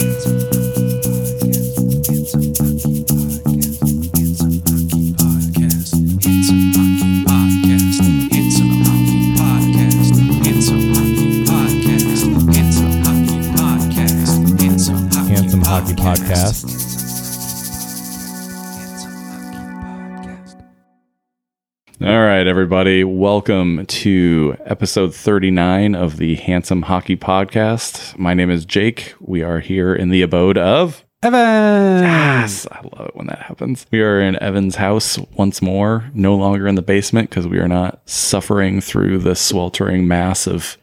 Handsome everybody. Welcome to episode 39 of the Handsome Hockey Podcast. My name is Jake. We are here in the abode of. Evan. Yes, I love it when that happens. We are in Evan's house once more, no longer in the basement because we are not suffering through the sweltering mass of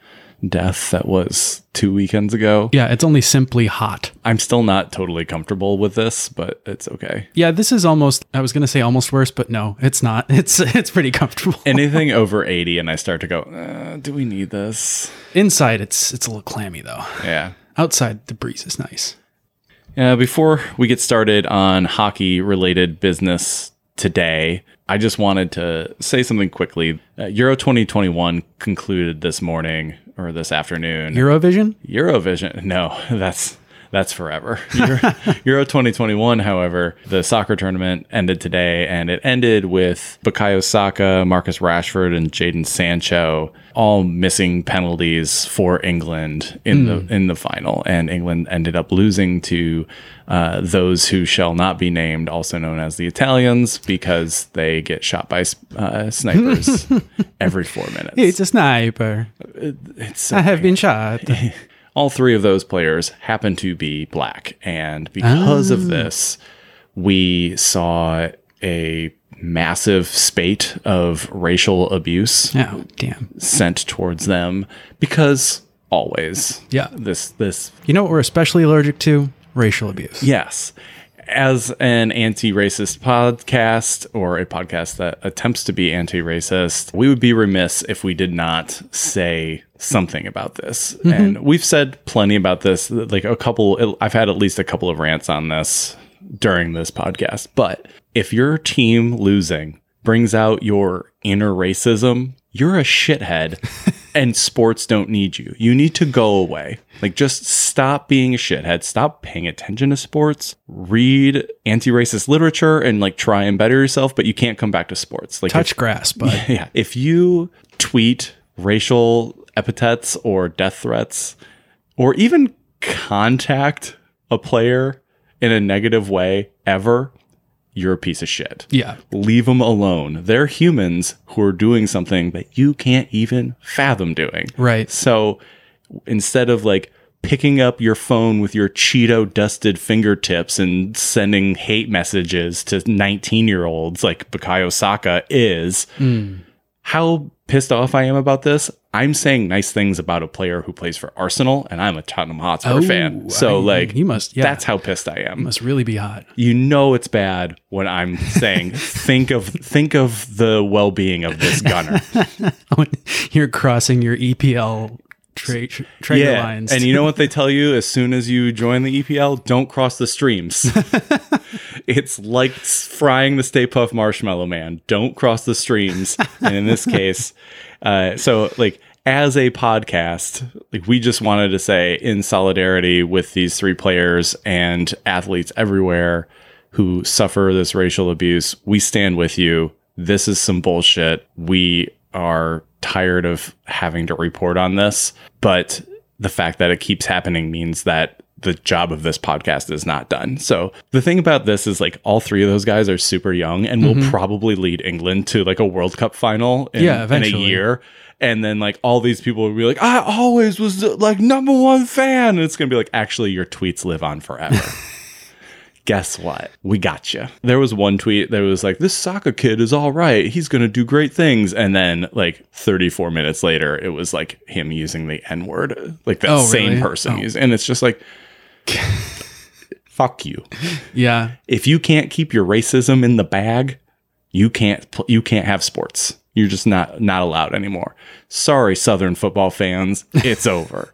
death that was two weekends ago. Yeah, it's only simply hot. I'm still not totally comfortable with this, but it's okay. Yeah, this is almost I was going to say almost worse, but no, it's not. It's it's pretty comfortable. Anything over 80, and I start to go, uh, do we need this? Inside it's it's a little clammy though. Yeah. Outside the breeze is nice. Uh, before we get started on hockey related business today, I just wanted to say something quickly. Uh, Euro 2021 concluded this morning or this afternoon. Eurovision? Eurovision. No, that's that's forever. Euro, Euro 2021, however, the soccer tournament ended today, and it ended with Bukayo Saka, Marcus Rashford, and Jadon Sancho all missing penalties for England in the in the final, and England ended up losing to uh, those who shall not be named, also known as the Italians, because they get shot by uh, snipers every four minutes. It's a sniper. It's I have been shot. all three of those players happen to be black. And because of oh. this, we saw a massive spate of racial abuse Oh, damn. sent towards them because always Yeah. this this You know what we're especially allergic to? Racial abuse. yes as an anti-racist podcast or a podcast that attempts to be anti-racist we would be remiss if we did not say something about this. Mm-hmm. And we've said plenty about this like a couple i've had at least a couple of rants on this during this podcast. But if your team losing brings out your inner racism you're a shithead and sports don't need you. You need to go away. Like, just stop being a shithead. Stop paying attention to sports. Read anti racist literature and like try and better yourself, but you can't come back to sports. Like, Touch grass, but if, yeah. If you tweet racial epithets or death threats, or even contact a player in a negative way ever, you're a piece of shit yeah. leave them alone. They're humans who are doing something that you can't even fathom doing. Right. So instead of like picking up your phone with your Cheeto dusted fingertips and sending hate messages to 19 year olds like Bukayo Saka is, hmm. how pissed off I am about this. I'm saying nice things about a player who plays for Arsenal, and I'm a Tottenham Hotspur Oh, fan. So, I- like, you must- yeah. that's how pissed I am Must really be hot. you know it's bad when I'm saying think of think of the well being of this gunner. You're crossing your EPL tra- tra- trade lines. and you know what they tell you as soon as you join the EPL? Don't cross the streams. it's like frying the Stay Puft Marshmallow Man. Don't cross the streams. and in this case, uh, so like as a podcast, like we just wanted to say in solidarity with these three players and athletes everywhere who suffer this racial abuse, we stand with you. This is some bullshit. We are tired of having to report on this, but the fact that it keeps happening means that the job of this podcast is not done. So the thing about this is like all three of those guys are super young and will mm-hmm. probably lead England to like a World Cup final in, Yeah, in a year. And then like all these people will be like, I always was like number one fan. And it's gonna be like, actually, your tweets live on forever. Guess what? We got you. There was one tweet that was like, "This soccer kid is all right. He's gonna do great things." And then, like 34 minutes later, it was like him using the N word, like that Oh, same really? person Oh. using. And it's just like, fuck you. yeah. If you can't keep your racism in the bag, you can't you can't have sports. You're just not not allowed anymore. Sorry, Southern football fans, it's over.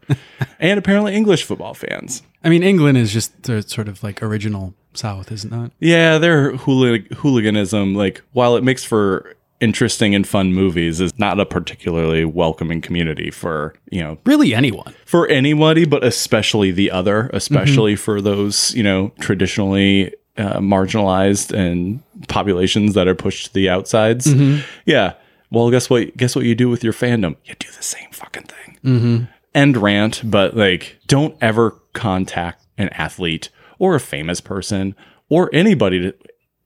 And apparently English football fans. I mean, England is just the sort of like original South, isn't that? Yeah, their hoolig- hooliganism, like while it makes for interesting and fun movies is not a particularly welcoming community for, you know, Really, anyone. for anybody, but especially the other, mm-hmm. especially for those, you know, traditionally uh, marginalized and populations that are pushed to the outsides. Mm-hmm. Yeah. Well, guess what? Guess what you do with your fandom? You do the same fucking thing. Mm-hmm. End rant, but like, don't ever contact an athlete or a famous person or anybody to.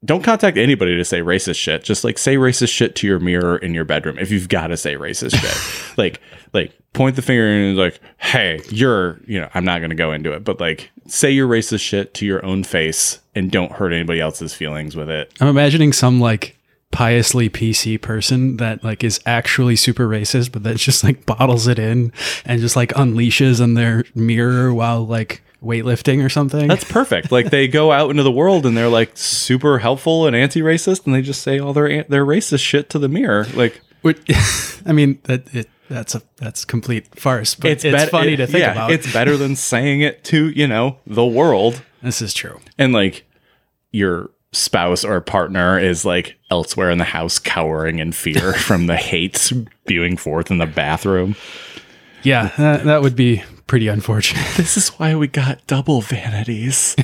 Don't contact anybody to say racist shit. Just like say racist shit to your mirror in your bedroom if you've got to say racist shit. like, like point the finger and like, hey, you're, you know, I'm not going to go into it, but like say your racist shit to your own face and don't hurt anybody else's feelings with it. I'm imagining some like piously PC person that like is actually super racist, but that just like bottles it in and just like unleashes in their mirror while like weightlifting or something. That's perfect. Like they go out into the world and they're like super helpful and anti-racist, and they just say all their their racist shit to the mirror. Like Which, I mean that it that's a that's complete farce, but it's, bet- funny it- to think yeah, about. It's better than saying it to you know the world, this is true. and like your spouse or partner is like elsewhere in the house, cowering in fear from the hate spewing forth in the bathroom. Yeah, that, that would be pretty unfortunate. This is why we got double vanities.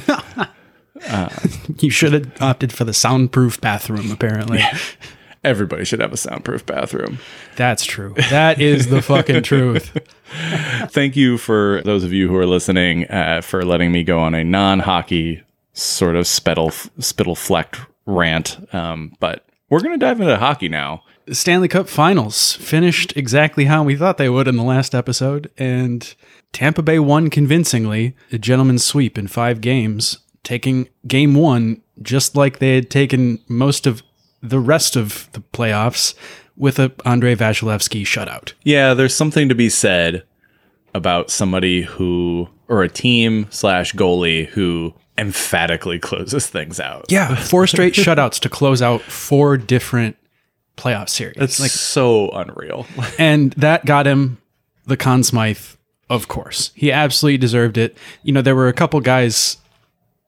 you should have opted for the soundproof bathroom. Apparently, Everybody should have a soundproof bathroom. that's true. That is the fucking truth. thank you for those of you who are listening uh, for letting me go on a non-hockey sort of spittle spittle flecked rant. Um, but we're gonna dive into hockey now. The Stanley Cup Finals finished exactly how we thought they would in the last episode, and Tampa Bay won convincingly, a gentleman's sweep in five games, taking game one just like they had taken most of the rest of the playoffs with a Andrei Vasilevskiy shutout. Yeah, there's something to be said about somebody who or a team slash goalie who emphatically closes things out. Yeah, four straight shutouts to close out four different playoff series. It's like so unreal. and that got him the Conn Smythe, of course. He absolutely deserved it. You know, there were a couple guys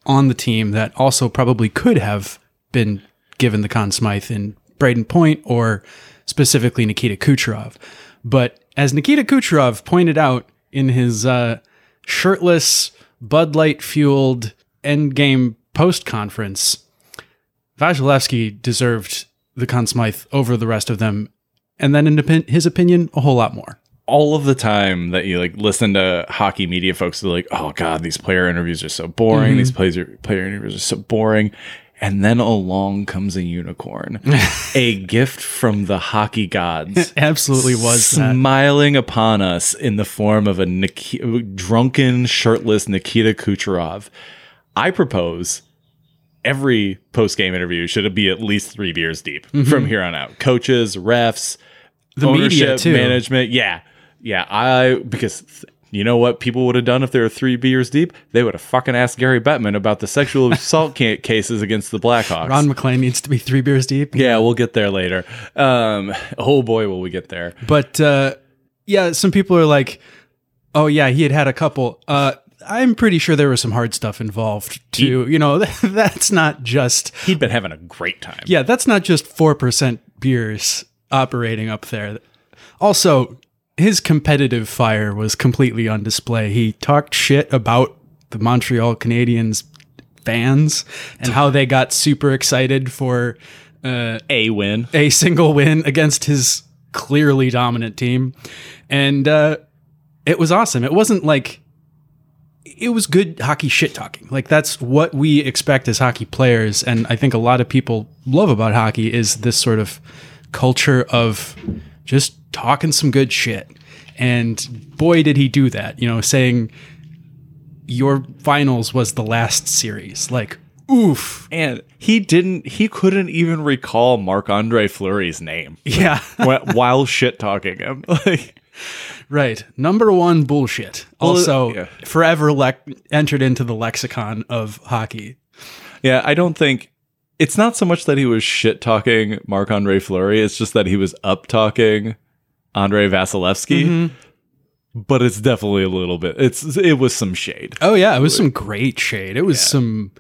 on the team that also probably could have been given the Conn Smythe in Brayden Point or specifically Nikita Kucherov. But as Nikita Kucherov pointed out in his uh, shirtless, Bud Light fueled endgame post conference, Vasilevskiy deserved the Conn Smythe over the rest of them. And then, in his opinion, a whole lot more. all of the time that you like listen to hockey media folks are like, oh god, these player interviews are so boring. Mm-hmm. These plays are, player interviews are so boring. And then along comes a unicorn, a gift from the hockey gods, Absolutely was that. smiling upon us in the form of a Nik- drunken, shirtless Nikita Kucherov. I propose every post game interview should be at least three beers deep from here on out. Coaches, refs, The media, too. management. Yeah, yeah. I because th- you know what people would have done if they were three beers deep? They would have fucking asked Gary Bettman about the sexual assault ca- cases against the Blackhawks. Ron MacLean needs to be three beers deep. yeah, we'll get there later. Um, oh boy, will we get there? But uh, yeah, some people are like, oh, yeah, he had had a couple. Uh, I'm pretty sure there was some hard stuff involved too. You know, that's not just, He'd been having a great time. yeah, that's not just 4% beers operating up there. Also, his competitive fire was completely on display. He talked shit about the Montreal Canadiens fans and how they got super excited for uh, A win. a single win against his clearly dominant team. And uh, it was awesome. It wasn't like it was good hockey shit talking. Like that's what we expect as hockey players. And I think a lot of people love about hockey is this sort of culture of just talking some good shit. And boy, did he do that, you know, saying your finals was the last series. Like, oof. And he didn't. He couldn't even recall Marc Andre Fleury's name Yeah. while shit talking him. Like, Right. Number one bullshit. Also, yeah. forever lec- entered into the lexicon of hockey. yeah, I don't think it's not so much that he was shit talking Marc Andre Fleury. It's just that he was up talking Andrei Vasilevskiy. Mm-hmm. But it's definitely a little bit. It's it was some shade. Oh, yeah. It was some great shade. It was some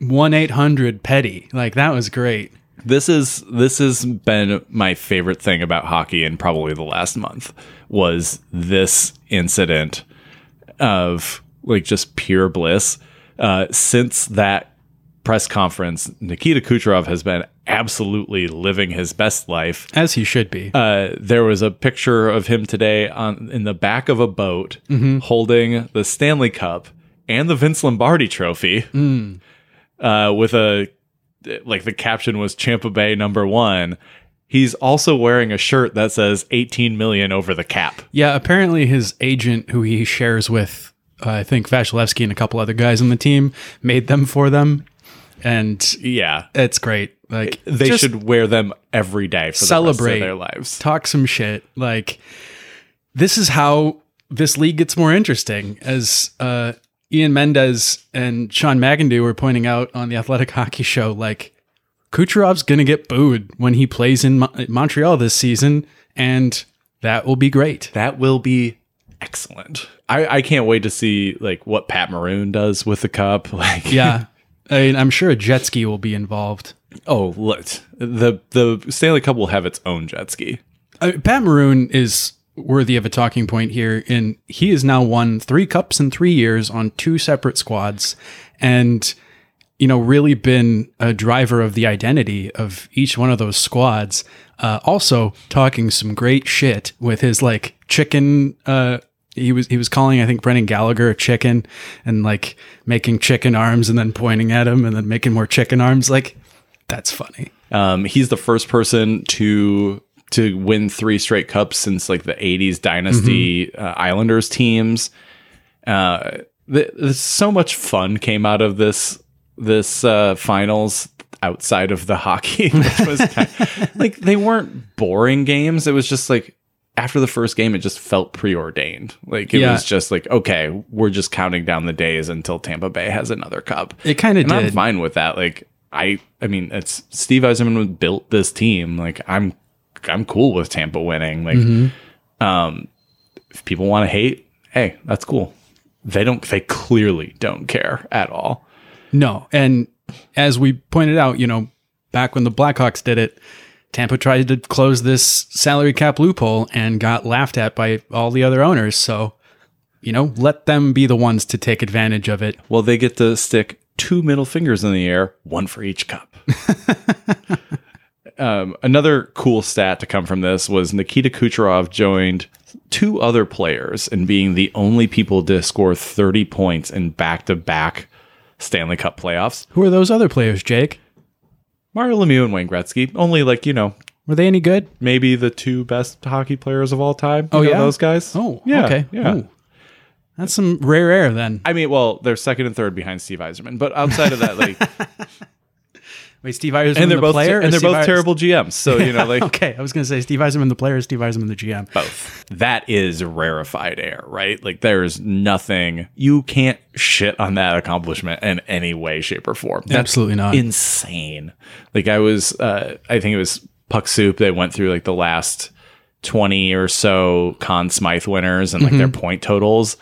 1 800 petty. Like, that was great. This is this has been my favorite thing about hockey in probably the last month was this incident of like just pure bliss. Uh, since that press conference, Nikita Kucherov has been absolutely living his best life. As he should be. Uh, there was a picture of him today on in the back of a boat holding the Stanley Cup and the Vince Lombardi Trophy, uh, with a like the caption was Champa Bay number one. He's also wearing a shirt that says 18 million over the cap. yeah, apparently his agent, who he shares with, uh, I think Vasilevskiy and a couple other guys on the team, made them for them. And Yeah, it's great. Like they should wear them every day for Celebrate. the rest of their lives. talk some shit. Like this is how this league gets more interesting. As uh, Ian Mendes and Sean McIndoe were pointing out on the Athletic Hockey Show, like Kucherov's gonna get booed when he plays in Mo- Montreal this season, and that will be great. That will be excellent. I, I can't wait to see like what Pat Maroon does with the cup. Like Yeah. I mean, I'm sure a jet ski will be involved. oh look the the Stanley Cup will have its own jet ski. Uh, Pat Maroon is worthy of a talking point here, and he has now won three cups in three years on two separate squads, and you know really been a driver of the identity of each one of those squads. Uh, also talking some great shit with his like chicken. Uh, he was he was calling I think Brendan Gallagher a chicken and like making chicken arms and then pointing at him and then making more chicken arms. Like that's funny. Um, he's the first person to to win three straight cups since like the '80s dynasty uh, Islanders teams. Uh, th- there's so much fun came out of this this uh, finals outside of the hockey, which was kind like they weren't boring games. It was just like after the first game, it just felt preordained. Like it Yeah. was just like okay, we're just counting down the days until Tampa Bay has another cup. It kind of And I'm fine with that. Like I, I mean, it's Steve Yzerman built this team. Like I'm, I'm cool with Tampa winning. Like, Mm-hmm. um, if people want to hate, hey, that's cool. They don't. They clearly don't care at all. No. And as we pointed out, you know, back when the Blackhawks did it, Tampa tried to close this salary cap loophole and got laughed at by all the other owners. So, you know, let them be the ones to take advantage of it. Well, they get to stick two middle fingers in the air, one for each cup. um, another cool stat to come from this was Nikita Kucherov joined two other players in being the only people to score 30 points in back to back Stanley Cup playoffs. Who are those other players, Jake? Mario Lemieux and Wayne Gretzky, only like, you know, Were they any good? maybe the two best hockey players of all time. You Oh, know yeah? Those guys? Oh, yeah. okay. Yeah. Ooh. That's some rare air then. I mean, well, they're second and third behind Steve Yzerman, but outside of that, like, Wait, Steve Yzerman and they're the both player? and they're Steve both terrible GMs. So you know, like, Okay, I was going to say Steve Yzerman the player, Steve Yzerman the GM. both. That is rarefied air, right? Like there's nothing you can't shit on that accomplishment in any way, shape, or form. That's Absolutely not. insane. Like I was, uh, I think it was Puck Soup. They went through like the last twenty or so Conn Smythe winners and like their point totals,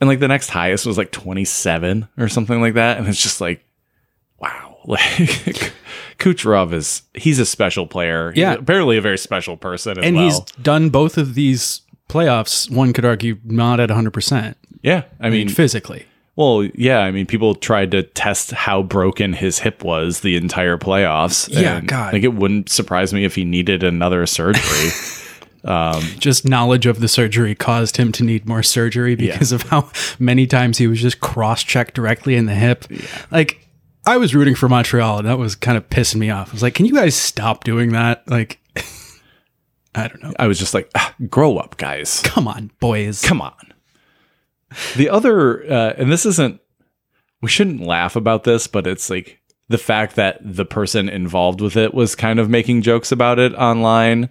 and like the next highest was like twenty seven or something like that. And it's just like, wow. Like Kucherov is he's a special player. He's Yeah. apparently a very special person as and well. he's done both of these playoffs, one could argue, not at 100%. Yeah, I mean, physically. well, yeah, I mean, people tried to test how broken his hip was the entire playoffs. Yeah, and, God. Like it wouldn't surprise me if he needed another surgery. Um, just knowledge of the surgery caused him to need more surgery because of how many times he was just cross checked directly in the hip. Like, I was rooting for Montreal, and that was kind of pissing me off. I was like, can you guys stop doing that? Like, I don't know. I was just like, "Ah, grow up, guys. Come on, boys. Come on. The other, uh, and this isn't, we shouldn't laugh about this, but it's like the fact that the person involved with it was kind of making jokes about it online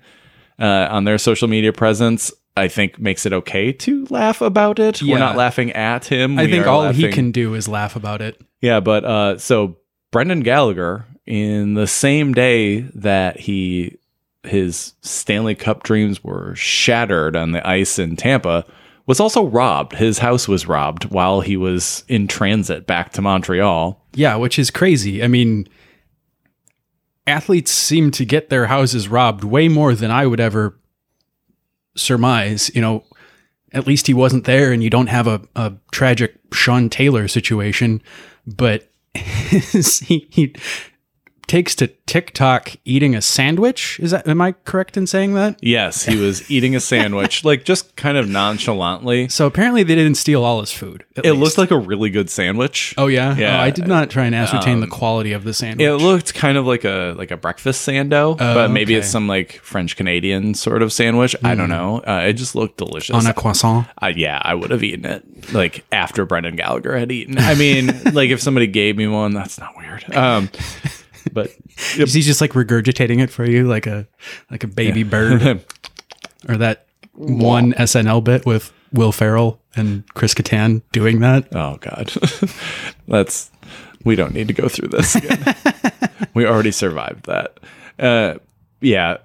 uh, on their social media presence. I think makes it okay to laugh about it. Yeah. We're not laughing at him. I think all he can do is laugh about it. Yeah, but uh, so Brendan Gallagher, in the same day that he his Stanley Cup dreams were shattered on the ice in Tampa, was also robbed. His house was robbed while he was in transit back to Montreal. Yeah, which is crazy. I mean, athletes seem to get their houses robbed way more than I would ever surmise. You know, at least he wasn't there and you don't have a, a tragic Sean Taylor situation, but he, he takes to TikTok eating a sandwich. Is that am I correct in saying that? Yes, he was eating a sandwich, like just kind of nonchalantly. So apparently they didn't steal all his food. It least. looked like a really good sandwich. Oh yeah, Yeah. Um, Oh, I did not try and ascertain the quality of the sandwich. It looked kind of like a like a breakfast sando, but maybe it's some like French Canadian sort of sandwich. I don't know. Uh, it just looked delicious. on a croissant. Uh, yeah, I would have eaten it like after Brendan Gallagher had eaten. I mean, like if somebody gave me one, that's not weird. Um, but Is he just like regurgitating it for you, like a like a baby bird, or that one SNL bit with Will Ferrell and Chris Kattan doing that? oh god, that's we don't need to go through this again. we already survived that. Uh, yeah.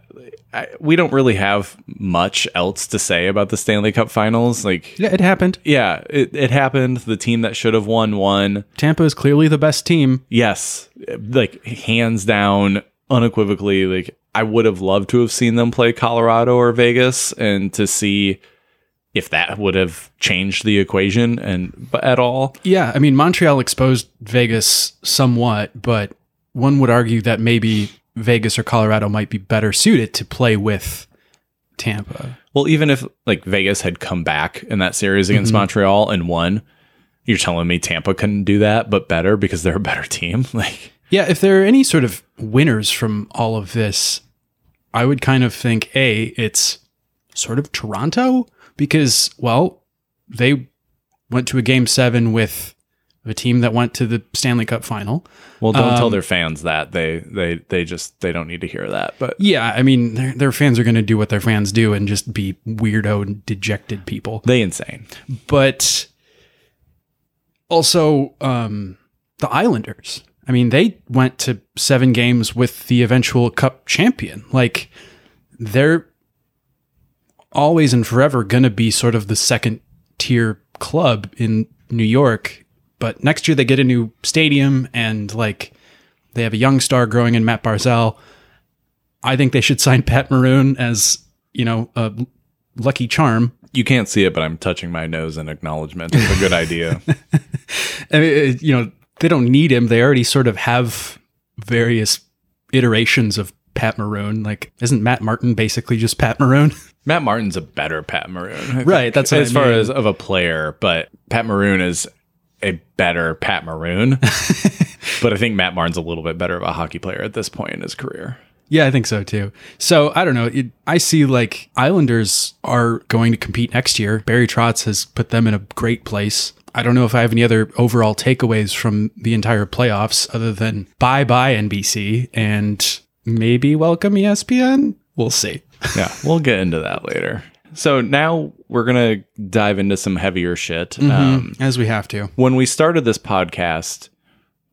I, we don't really have much else to say about the Stanley Cup Finals. Like, Yeah, it happened. yeah, it, it happened. The team that should have won won. Tampa is clearly the best team. yes, like hands down, unequivocally, like I would have loved to have seen them play Colorado or Vegas and to see if that would have changed the equation and but at all. Yeah, I mean Montreal exposed Vegas somewhat, but one would argue that maybe Vegas or Colorado might be better suited to play with Tampa. Well, even if like Vegas had come back in that series against mm-hmm. Montreal and won, you're telling me Tampa couldn't do that, but better because they're a better team. Like, Yeah, if there are any sort of winners from all of this, I would kind of think A, it's sort of Toronto because, well, they went to a game seven with a team that went to the Stanley Cup final. well, don't tell their fans that they they they just they don't need to hear that. But Yeah, I mean, their, their fans are going to do what their fans do and just be weirdo and dejected people. they insane. But also, um, the Islanders. I mean, they went to seven games with the eventual cup champion. Like, they're always and forever going to be sort of the second tier club in New York. But next year they get a new stadium and like they have a young star growing in Matt Barzal. I think they should sign Pat Maroon as, you know, a lucky charm. You can't see it, but I'm touching my nose in acknowledgement of a good idea. I mean, uh, you know, they don't need him. They already sort of have various iterations of Pat Maroon. Like, isn't Matt Martin basically just Pat Maroon? Matt Martin's a better Pat Maroon, Right, that's what as I far as of a player. But Pat Maroon is a better Pat Maroon. but I think Matt Martin's a little bit better of a hockey player at this point in his career. yeah, I think so too. So I don't know. It, I see like Islanders are going to compete next year. Barry Trotz has put them in a great place. I don't know if I have any other overall takeaways from the entire playoffs other than bye bye NBC and maybe welcome ESPN. We'll see. Yeah, we'll get into that later. So now we're gonna dive into some heavier shit. Mm-hmm. Um, As we have to. when we started this podcast,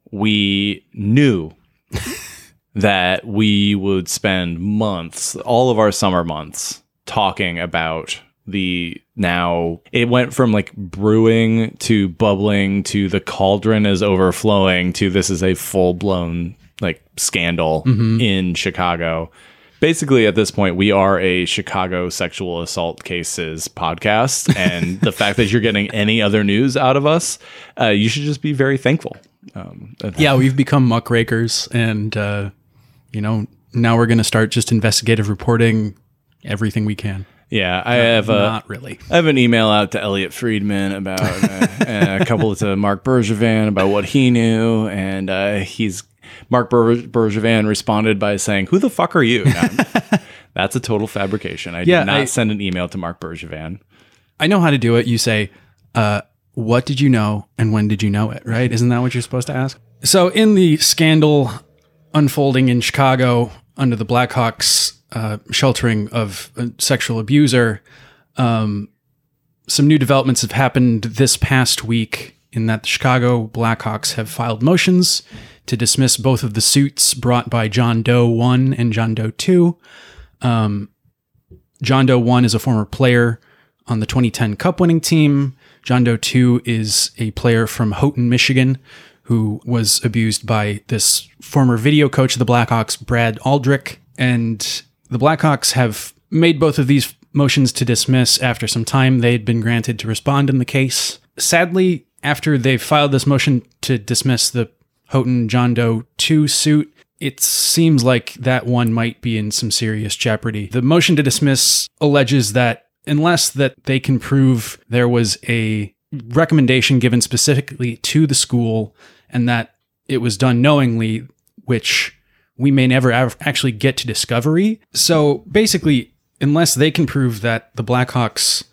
we knew that we would spend months, all of our summer months, talking about the now it went from like brewing to bubbling to the cauldron is overflowing to this is a full blown like scandal in Chicago. Basically, at this point, we are a Chicago sexual assault cases podcast, and the fact that you're getting any other news out of us, uh, you should just be very thankful. Um, Yeah, we've become muckrakers, and uh, you know now we're going to start just investigative reporting everything we can. yeah. I have a Not really. I have an email out to Elliotte Friedman about uh, a couple to Marc Bergevin about what he knew, and uh, he's Marc Ber- Bergevin responded by saying, "Who the fuck are you?" That's a total fabrication. I Yeah, did not I- send an email to Marc Bergevin. I know how to do it. You say, uh, "What did you know, and when did you know it?" Right? Isn't that what you're supposed to ask? So, in the scandal unfolding in Chicago under the Blackhawks uh, sheltering of a sexual abuser, um, some new developments have happened this past week. In that the Chicago Blackhawks have filed motions to dismiss both of the suits brought by John Doe 1 and John Doe 2. Um, John Doe 1 is a former player on the 2010 Cup winning team. John Doe 2 is a player from Houghton, Michigan, who was abused by this former video coach of the Blackhawks, Brad Aldrich. And the Blackhawks have made both of these motions to dismiss after some time they had been granted to respond in the case. Sadly, after they filed this motion to dismiss the Houghton John Doe 2 suit, it seems like that one might be in some serious jeopardy. The motion to dismiss alleges that unless that they can prove there was a recommendation given specifically to the school and that it was done knowingly, which we may never av- actually get to discovery. So basically, unless they can prove that the Blackhawks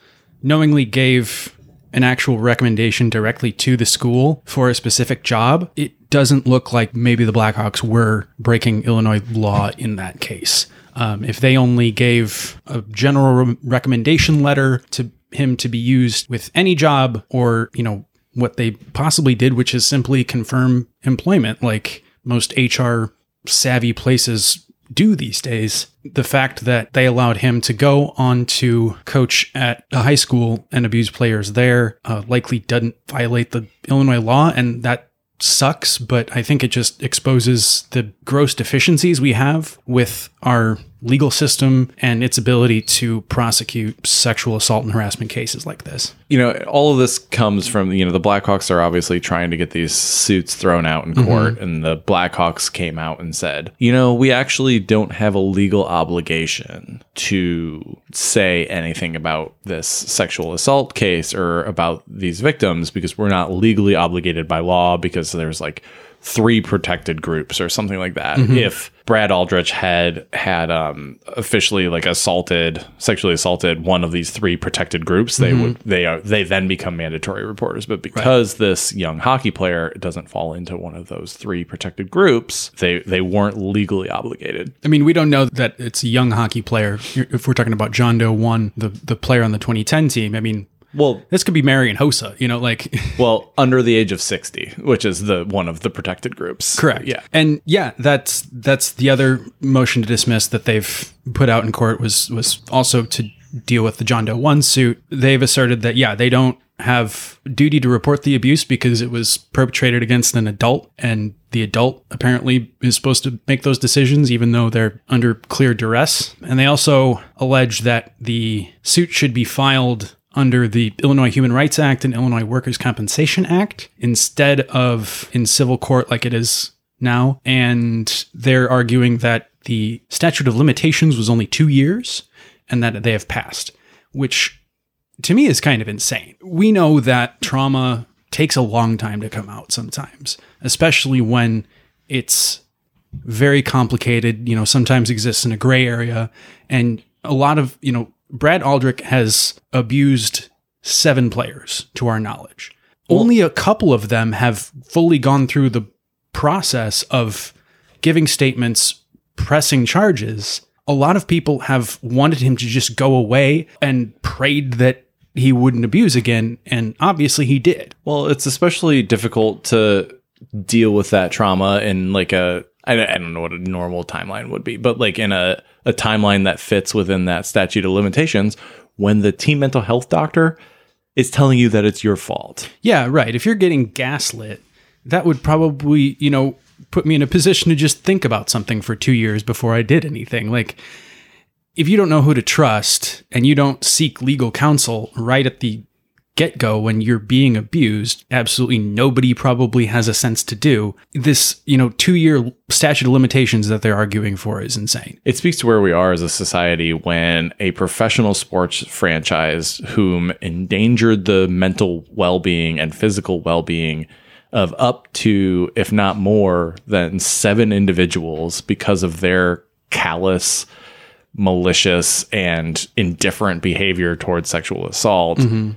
knowingly gave an actual recommendation directly to the school for a specific job, it doesn't look like maybe the Blackhawks were breaking Illinois law in that case. Um, if they only gave a general re- recommendation letter to him to be used with any job or, you know, what they possibly did, which is simply confirm employment, like most HR savvy places do these days. The fact that they allowed him to go on to coach at a high school and abuse players there uh, likely doesn't violate the Illinois law, and that sucks. But I think it just exposes the gross deficiencies we have with our legal system and its ability to prosecute sexual assault and harassment cases like this. you know, all of this comes from, you know, the Blackhawks are obviously trying to get these suits thrown out in mm-hmm. court. And the Blackhawks came out and said, you know, we actually don't have a legal obligation to say anything about this sexual assault case or about these victims because we're not legally obligated by law because there's like three protected groups or something like that. If Brad Aldrich had had um, officially like assaulted, sexually assaulted one of these three protected groups, they would they are they then become mandatory reporters. But because this young hockey player doesn't fall into one of those three protected groups, they they weren't legally obligated. I mean, we don't know that it's a young hockey player. If we're talking about John Doe 1, the, the player on the 2010 team, I mean, Well, this could be Marian Hossa, you know, like. well, under the age of sixty, which is the one of the protected groups. Correct. Yeah. And yeah, that's that's the other motion to dismiss that they've put out in court was was also to deal with the John Doe one suit. They've asserted that yeah, they don't have duty to report the abuse because it was perpetrated against an adult and the adult apparently is supposed to make those decisions even though they're under clear duress. And they also allege that the suit should be filed under the Illinois Human Rights Act and Illinois Workers' Compensation Act instead of in civil court like it is now. And they're arguing that the statute of limitations was only two years and that they have passed, which to me is kind of insane. We know that trauma takes a long time to come out sometimes, especially when it's very complicated, you know, sometimes exists in a gray area. And a lot of, you know, Brad Aldrich has abused seven players to our knowledge. Only a couple of them have fully gone through the process of giving statements, pressing charges. A lot of people have wanted him to just go away and prayed that he wouldn't abuse again. And obviously he did. Well, it's especially difficult to deal with that trauma in like a I I don't know what a normal timeline would be, but like in a, a timeline that fits within that statute of limitations when the team mental health doctor is telling you that it's your fault. Yeah, right. If you're getting gaslit, that would probably, you know, put me in a position to just think about something for two years before I did anything. Like, if you don't know who to trust and you don't seek legal counsel right at the get go when you're being abused, absolutely nobody probably has a sense to do. This, you know, two year statute of limitations that they're arguing for is insane. It speaks to where we are as a society when a professional sports franchise whom endangered the mental well-being and physical well-being of up to if not more than 7 individuals because of their callous malicious and indifferent behavior towards sexual assault mm-hmm.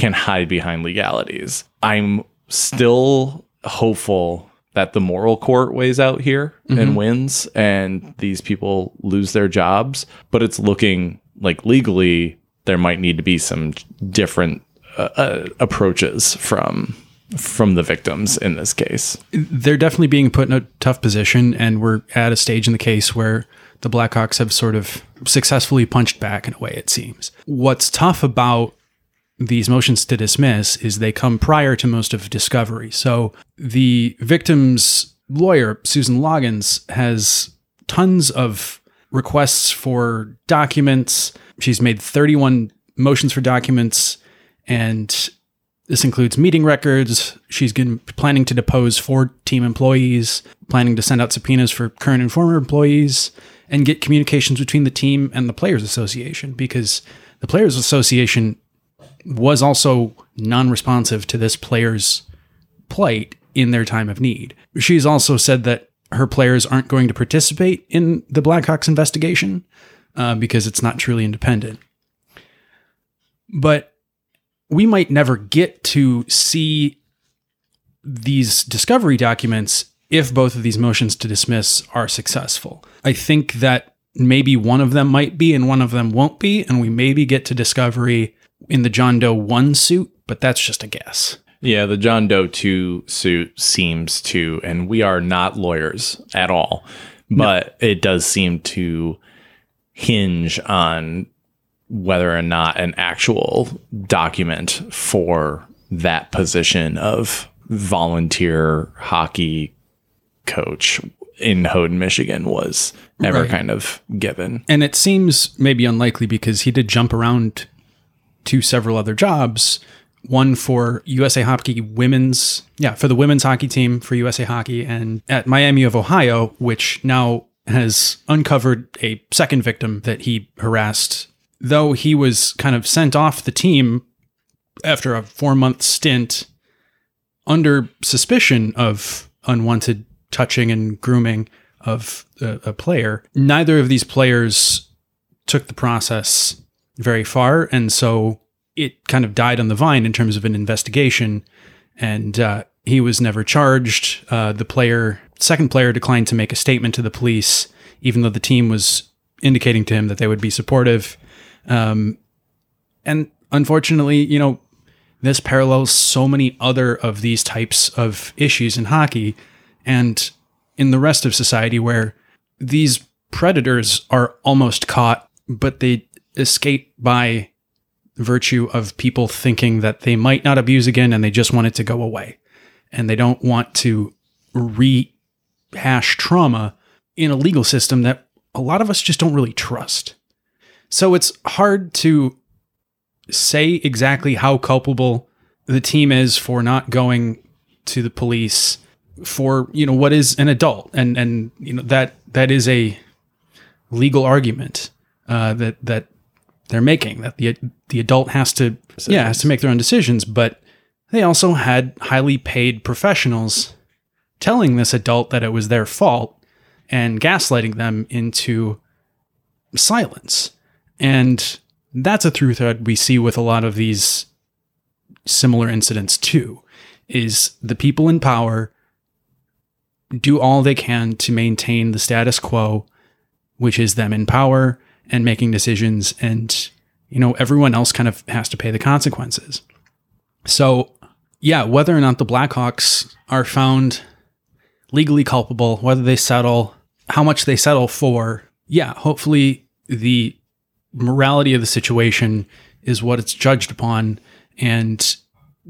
Can hide behind legalities. I'm still hopeful that the moral court weighs out here and wins and these people lose their jobs, but it's looking like legally there might need to be some different uh, uh, approaches from from the victims in this case. they're definitely being put in a tough position, and we're at a stage in the case where the Blackhawks have sort of successfully punched back in a way, it seems. What's tough about these motions to dismiss is they come prior to most of discovery. So the victim's lawyer, Susan Loggans, has tons of requests for documents. She's made 31 motions for documents, and this includes meeting records. She's planning to depose four team employees, planning to send out subpoenas for current and former employees, and get communications between the team and the Players Association because the Players Association was also non responsive to this player's plight in their time of need. She's also said that her players aren't going to participate in the Blackhawks investigation uh, because it's not truly independent. But we might never get to see these discovery documents if both of these motions to dismiss are successful. I think that maybe one of them might be and one of them won't be, and we maybe get to discovery in the John Doe 1 suit, but that's just a guess. Yeah, the John Doe 2 suit seems to, and we are not lawyers at all, but it does seem to hinge on whether or not an actual document for that position of volunteer hockey coach in Houghton, Michigan was ever Right. kind of given. And it seems maybe unlikely because he did jump around to several other jobs. One for USA Hockey women's, yeah, for the women's hockey team for USA Hockey, and at Miami of Ohio, which now has uncovered a second victim that he harassed. Though he was kind of sent off the team after a four month stint under suspicion of unwanted touching and grooming of a, a player. Neither of these players took the process very far, and so it kind of died on the vine in terms of an investigation. And uh, he was never charged. Uh, the player, second player, declined to make a statement to the police, even though the team was indicating to him that they would be supportive. Um, and unfortunately, you know, this parallels so many other of these types of issues in hockey and in the rest of society where these predators are almost caught, but they escape by virtue of people thinking that they might not abuse again and they just want it to go away. And they don't want to rehash trauma in a legal system that a lot of us just don't really trust. So it's hard to say exactly how culpable the team is for not going to the police for you know what is an adult and and you know that that is a legal argument uh, that that they're making that the the adult has to yeah has to make their own decisions but they also had highly paid professionals telling this adult that it was their fault and gaslighting them into silence. And that's a through thread we see with a lot of these similar incidents too is the people in power do all they can to maintain the status quo which is them in power and making decisions and you know everyone else kind of has to pay the consequences so yeah whether or not the blackhawks are found legally culpable whether they settle how much they settle for yeah hopefully the morality of the situation is what it's judged upon. And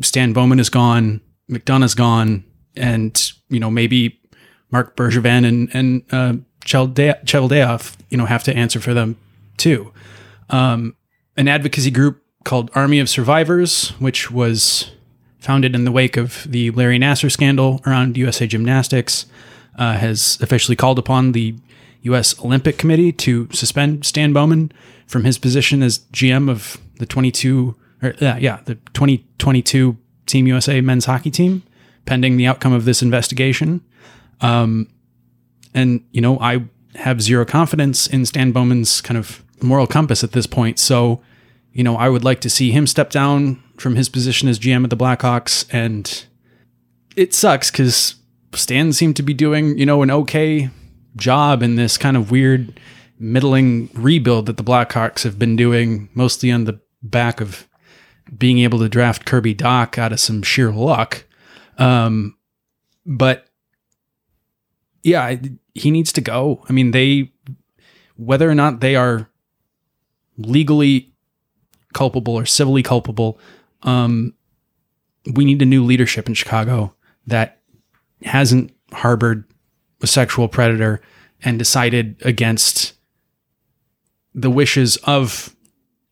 Stan Bowman is gone, McDonough's gone, and you know maybe Marc Bergevin and and uh, Cheveldayoff, you know, have to answer for them too. Um, an advocacy group called Army of Survivors, which was founded in the wake of the Larry Nassar scandal around USA Gymnastics, uh, has officially called upon the U.S. Olympic Committee to suspend Stan Bowman from his position as GM of the 22, or, yeah, yeah, the 2022 Team USA men's hockey team, pending the outcome of this investigation. Um, and you know, I have zero confidence in Stan Bowman's kind of moral compass at this point. So, you know, I would like to see him step down from his position as GM of the Blackhawks. And it sucks because Stan seemed to be doing, you know, an okay job in this kind of weird middling rebuild that the Blackhawks have been doing, mostly on the back of being able to draft Kirby Dach out of some sheer luck. Um, but yeah, he needs to go. I mean, they, whether or not they are legally culpable or civilly culpable, um, we need a new leadership in Chicago that hasn't harbored a sexual predator and decided against the wishes of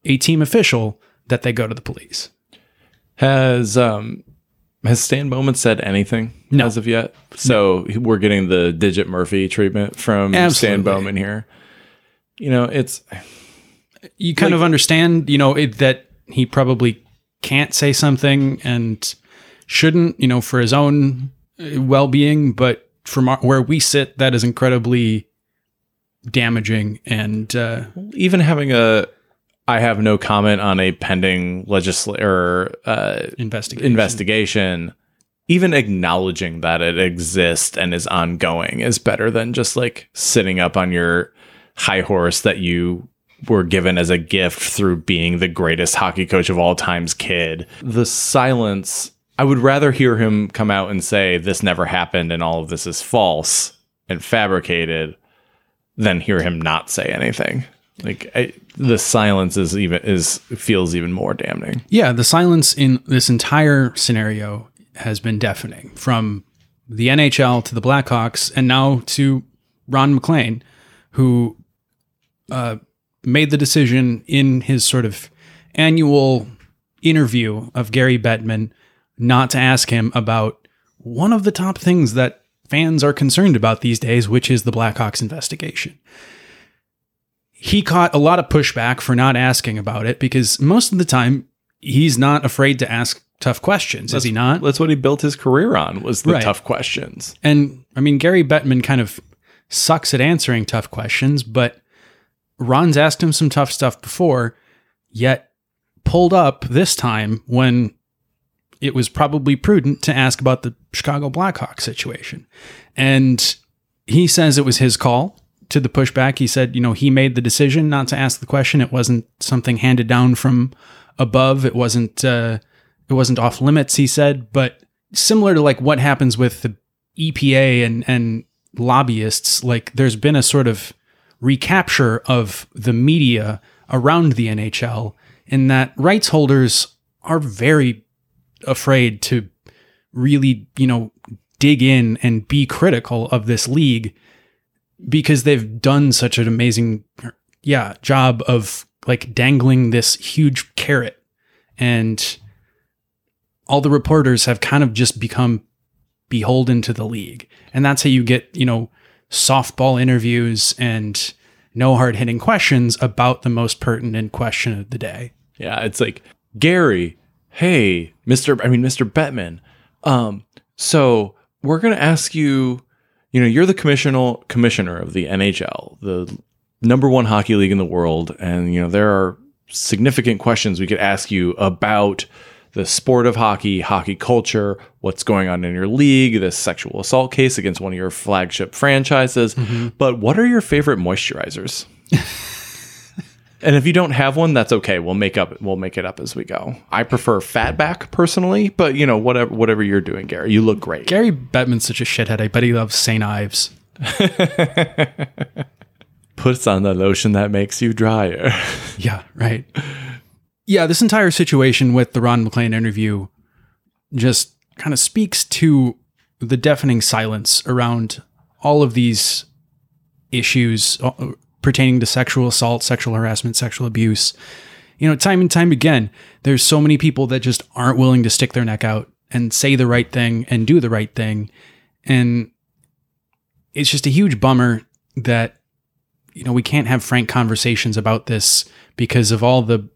a team official that they go to the police. Has um has Stan Bowman said anything No. as of yet? So we're getting the Digit Murphy treatment from Absolutely. Stan Bowman here. You know, it's You kind of understand, you know, it, that he probably can't say something and shouldn't, you know, for his own uh, well-being, but from our, where we sit, that is incredibly damaging and uh, even having a I have no comment on a pending legisl or uh, investigation. investigation. Even acknowledging that it exists and is ongoing is better than just like sitting up on your high horse that you were given as a gift through being the greatest hockey coach of all time's kid. The silence, I would rather hear him come out and say, This never happened and all of this is false and fabricated than hear him not say anything. Like I, the silence is even is feels even more damning. Yeah, the silence in this entire scenario has been deafening from the NHL to the Blackhawks and now to Ron MacLean, who uh, made the decision in his sort of annual interview of Gary Bettman not to ask him about one of the top things that fans are concerned about these days, which is the Blackhawks investigation. He caught a lot of pushback for not asking about it because most of the time he's not afraid to ask tough questions, is he not? That's what he built his career on was the Right. tough questions. And I mean, Gary Bettman kind of sucks at answering tough questions, but Ron's asked him some tough stuff before, yet pulled up this time when it was probably prudent to ask about the Chicago Blackhawks situation. And he says it was his call to the pushback. He said, you know, he made the decision not to ask the question. It wasn't something handed down from above. It wasn't uh, it wasn't off limits, he said, but similar to like what happens with the EPA and and lobbyists, like there's been a sort of recapture of the media around the NHL in that rights holders are very afraid to really, you know, dig in and be critical of this league because they've done such an amazing yeah, job of like dangling this huge carrot. And all the reporters have kind of just become beholden to the league. And that's how you get, you know, softball interviews and no hard hitting questions about the most pertinent question of the day. Yeah, it's like Gary, hey, Mr. I mean Mr. Bettman. Um, so we're gonna ask you, you know, you're the commissioner commissioner of the NHL, the number one hockey league in the world, and you know, there are significant questions we could ask you about the sport of hockey, hockey culture, what's going on in your league, this sexual assault case against one of your flagship franchises. Mm-hmm. But what are your favorite moisturizers? And if you don't have one, that's okay. We'll make up we'll make it up as we go. I prefer fatback personally, but you know, whatever whatever you're doing, Gary. You look great. Gary Bettman's such a shithead. I bet he loves St. Ives. Puts on the lotion that makes you drier. Yeah, right. Yeah, this entire situation with the Ron MacLean interview just kind of speaks to the deafening silence around all of these issues uh, pertaining to sexual assault, sexual harassment, sexual abuse. You know, time and time again, there's so many people that just aren't willing to stick their neck out and say the right thing and do the right thing. And it's just a huge bummer that you know, we can't have frank conversations about this because of all the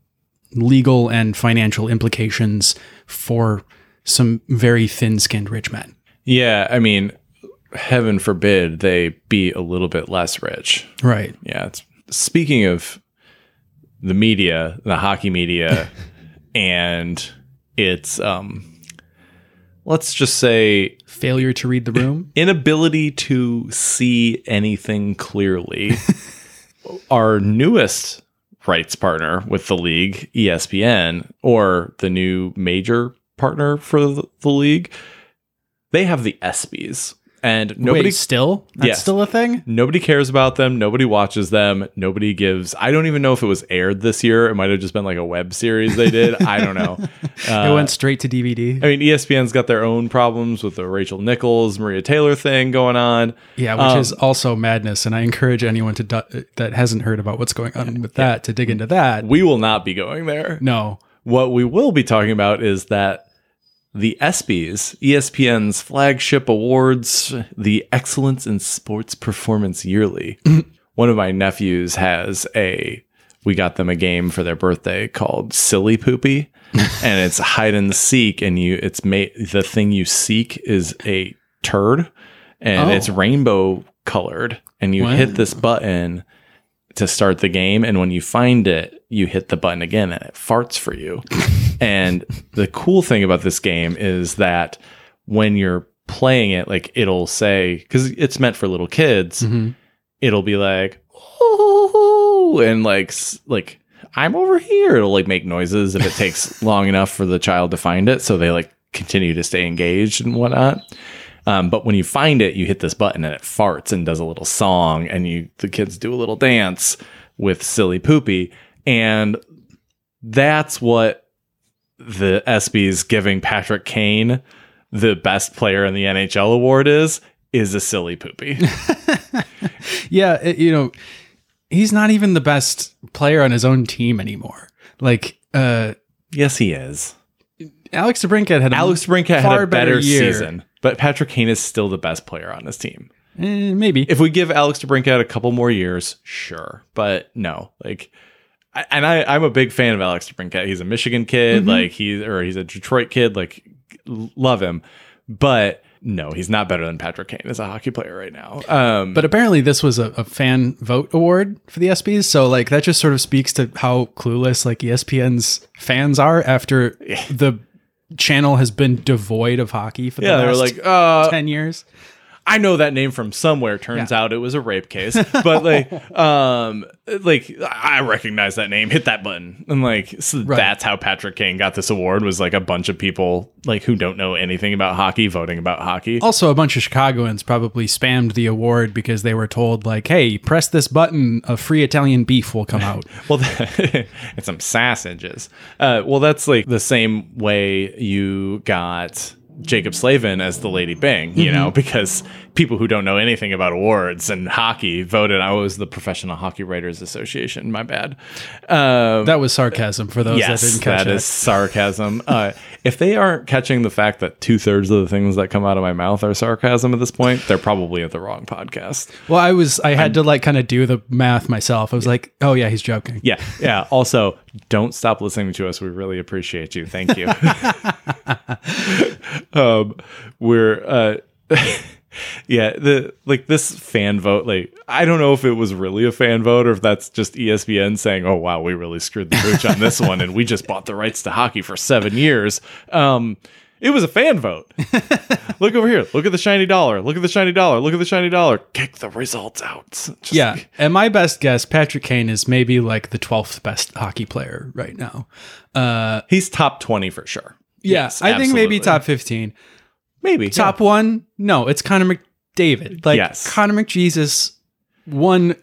legal and financial implications for some very thin-skinned rich men. yeah, I mean, heaven forbid they be a little bit less rich. Right. Yeah. It's, speaking of the media, the hockey media, and it's um let's just say Failure to read the room. inability to see anything clearly. Our newest rights partner with the league, ESPN, or the new major partner for the league, they have the ESPYs. And nobody Wait, still? That's Yes. still a thing? nobody cares about them. Nobody watches them. Nobody gives. I don't even know if it was aired this year. It might have just been like a web series they did. I don't know. Uh, it went straight to DVD. I mean, ESPN's got their own problems with the Rachel Nichols, Maria Taylor thing going on. Yeah, which Um, is also madness, and I encourage anyone to that hasn't heard about what's going on with that to dig into that. We will not be going there. No, What we will be talking about is that the ESPYs, ESPN's flagship awards, the Excellence in Sports Performance Yearly. One of my nephews has a. We got them a game for their birthday called Silly Poopy, and it's hide and seek, and you it's made the thing you seek is a turd, and Oh. it's rainbow colored, and you Wow. hit this button to start the game and when you find it you hit the button again and it farts for you and the cool thing about this game is that when you're playing it like it'll say because it's meant for little kids Mhm. it'll be like oh, and like like i'm over here. It'll like make noises if it takes long enough for the child to find it so they like continue to stay engaged and whatnot. Um, but when you find it, you hit this button and it farts and does a little song, and you the kids do a little dance with silly poopy, and that's what the ESPYS giving Patrick Kane the best player in the NHL award is is a silly poopy. yeah, it- you know, he's not even the best player on his own team anymore. Like uh, yes, he is. Alex DeBrincat had a Alex Brinkat had far a better, year. season, but Patrick Kane is still the best player on his team. Eh, maybe. if we give Alex DeBrincat a couple more years, sure, but no, like, I, and I, I'm a big fan of Alex DeBrincat. He's a Michigan kid, like he's or he's a Detroit kid, like love him, but no, he's not better than Patrick Kane as a hockey player right now. Um, But apparently, this was a, a fan vote award for the ESPYS. So, like, that just sort of speaks to how clueless like ESPN's fans are after the channel has been devoid of hockey for the yeah, last like, uh, ten years. I know that name from somewhere. Turns out it was a rape case, but like, um, like I recognize that name. Hit that button, and like so that's how Patrick Kane got this award. Was like a bunch of people like who don't know anything about hockey voting about hockey. Also, a bunch of Chicagoans probably spammed the award because they were told, like, "Hey, press this button, a free Italian beef will come out." Well, and some sausages. Uh, well, that's like the same way you got Jaccob Slavin as the Lady Byng, you know, mm-hmm. because people who don't know anything about awards and hockey voted. I was the Professional Hockey Writers Association. My bad. Um, that was sarcasm for those that didn't catch that it. is sarcasm. uh, if they aren't catching the fact that two thirds of the things that come out of my mouth are sarcasm at this point, they're probably at the wrong podcast. Well, I was I had to like kind of do the math myself. I was like, "Oh yeah, he's joking." Yeah, yeah. Also, don't stop listening to us. We really appreciate you. Thank you. um, we're uh, yeah, the like this fan vote. Like, I don't know if it was really a fan vote or if that's just ESPN saying, "Oh wow, we really screwed the pooch on this one, and we just bought the rights to hockey for seven years." Um, it was a fan vote. Look over here. Look at the shiny dollar. Look at the shiny dollar. Look at the shiny dollar. Kick the results out. Just Yeah, and my best guess, Patrick Kane is maybe like the twelfth best hockey player right now. Uh, He's top 20 for sure. yeah, Yes, I think maybe top fifteen. Maybe. Top one? No, it's Connor McDavid. Like Yes. Connor McJesus won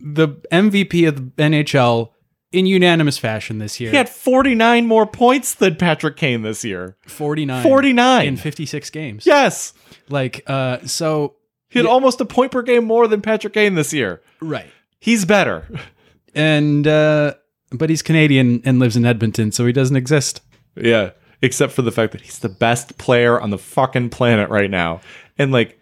the MVP of the NHL in unanimous fashion this year. He had 49 more points than Patrick Kane this year. 49 49. in 56 games. Yes. Like uh so He had almost a point per game more than Patrick Kane this year. right. He's better. And uh but he's Canadian and lives in Edmonton, so he doesn't exist. Yeah. Except for the fact that he's the best player on the fucking planet right now. And like,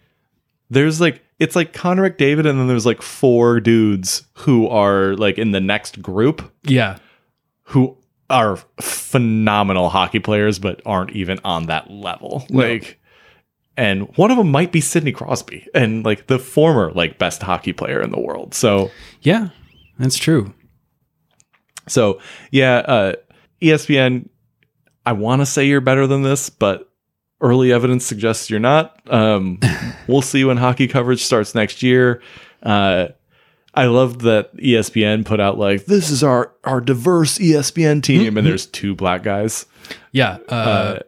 there's like, it's like Connor McDavid, and then there's like four dudes who are like in the next group Yeah. who are phenomenal hockey players, but aren't even on that level. Like, and one of them might be Sidney Crosby, and like the former like best hockey player in the world. So, Yeah. That's true. so yeah, uh, ESPN. I want to say you're better than this, but early evidence suggests you're not. Um, we'll see when hockey coverage starts next year. Uh, I love that ESPN put out like this is our our diverse ESPN team, and there's two black guys. Yeah. Uh, Uh,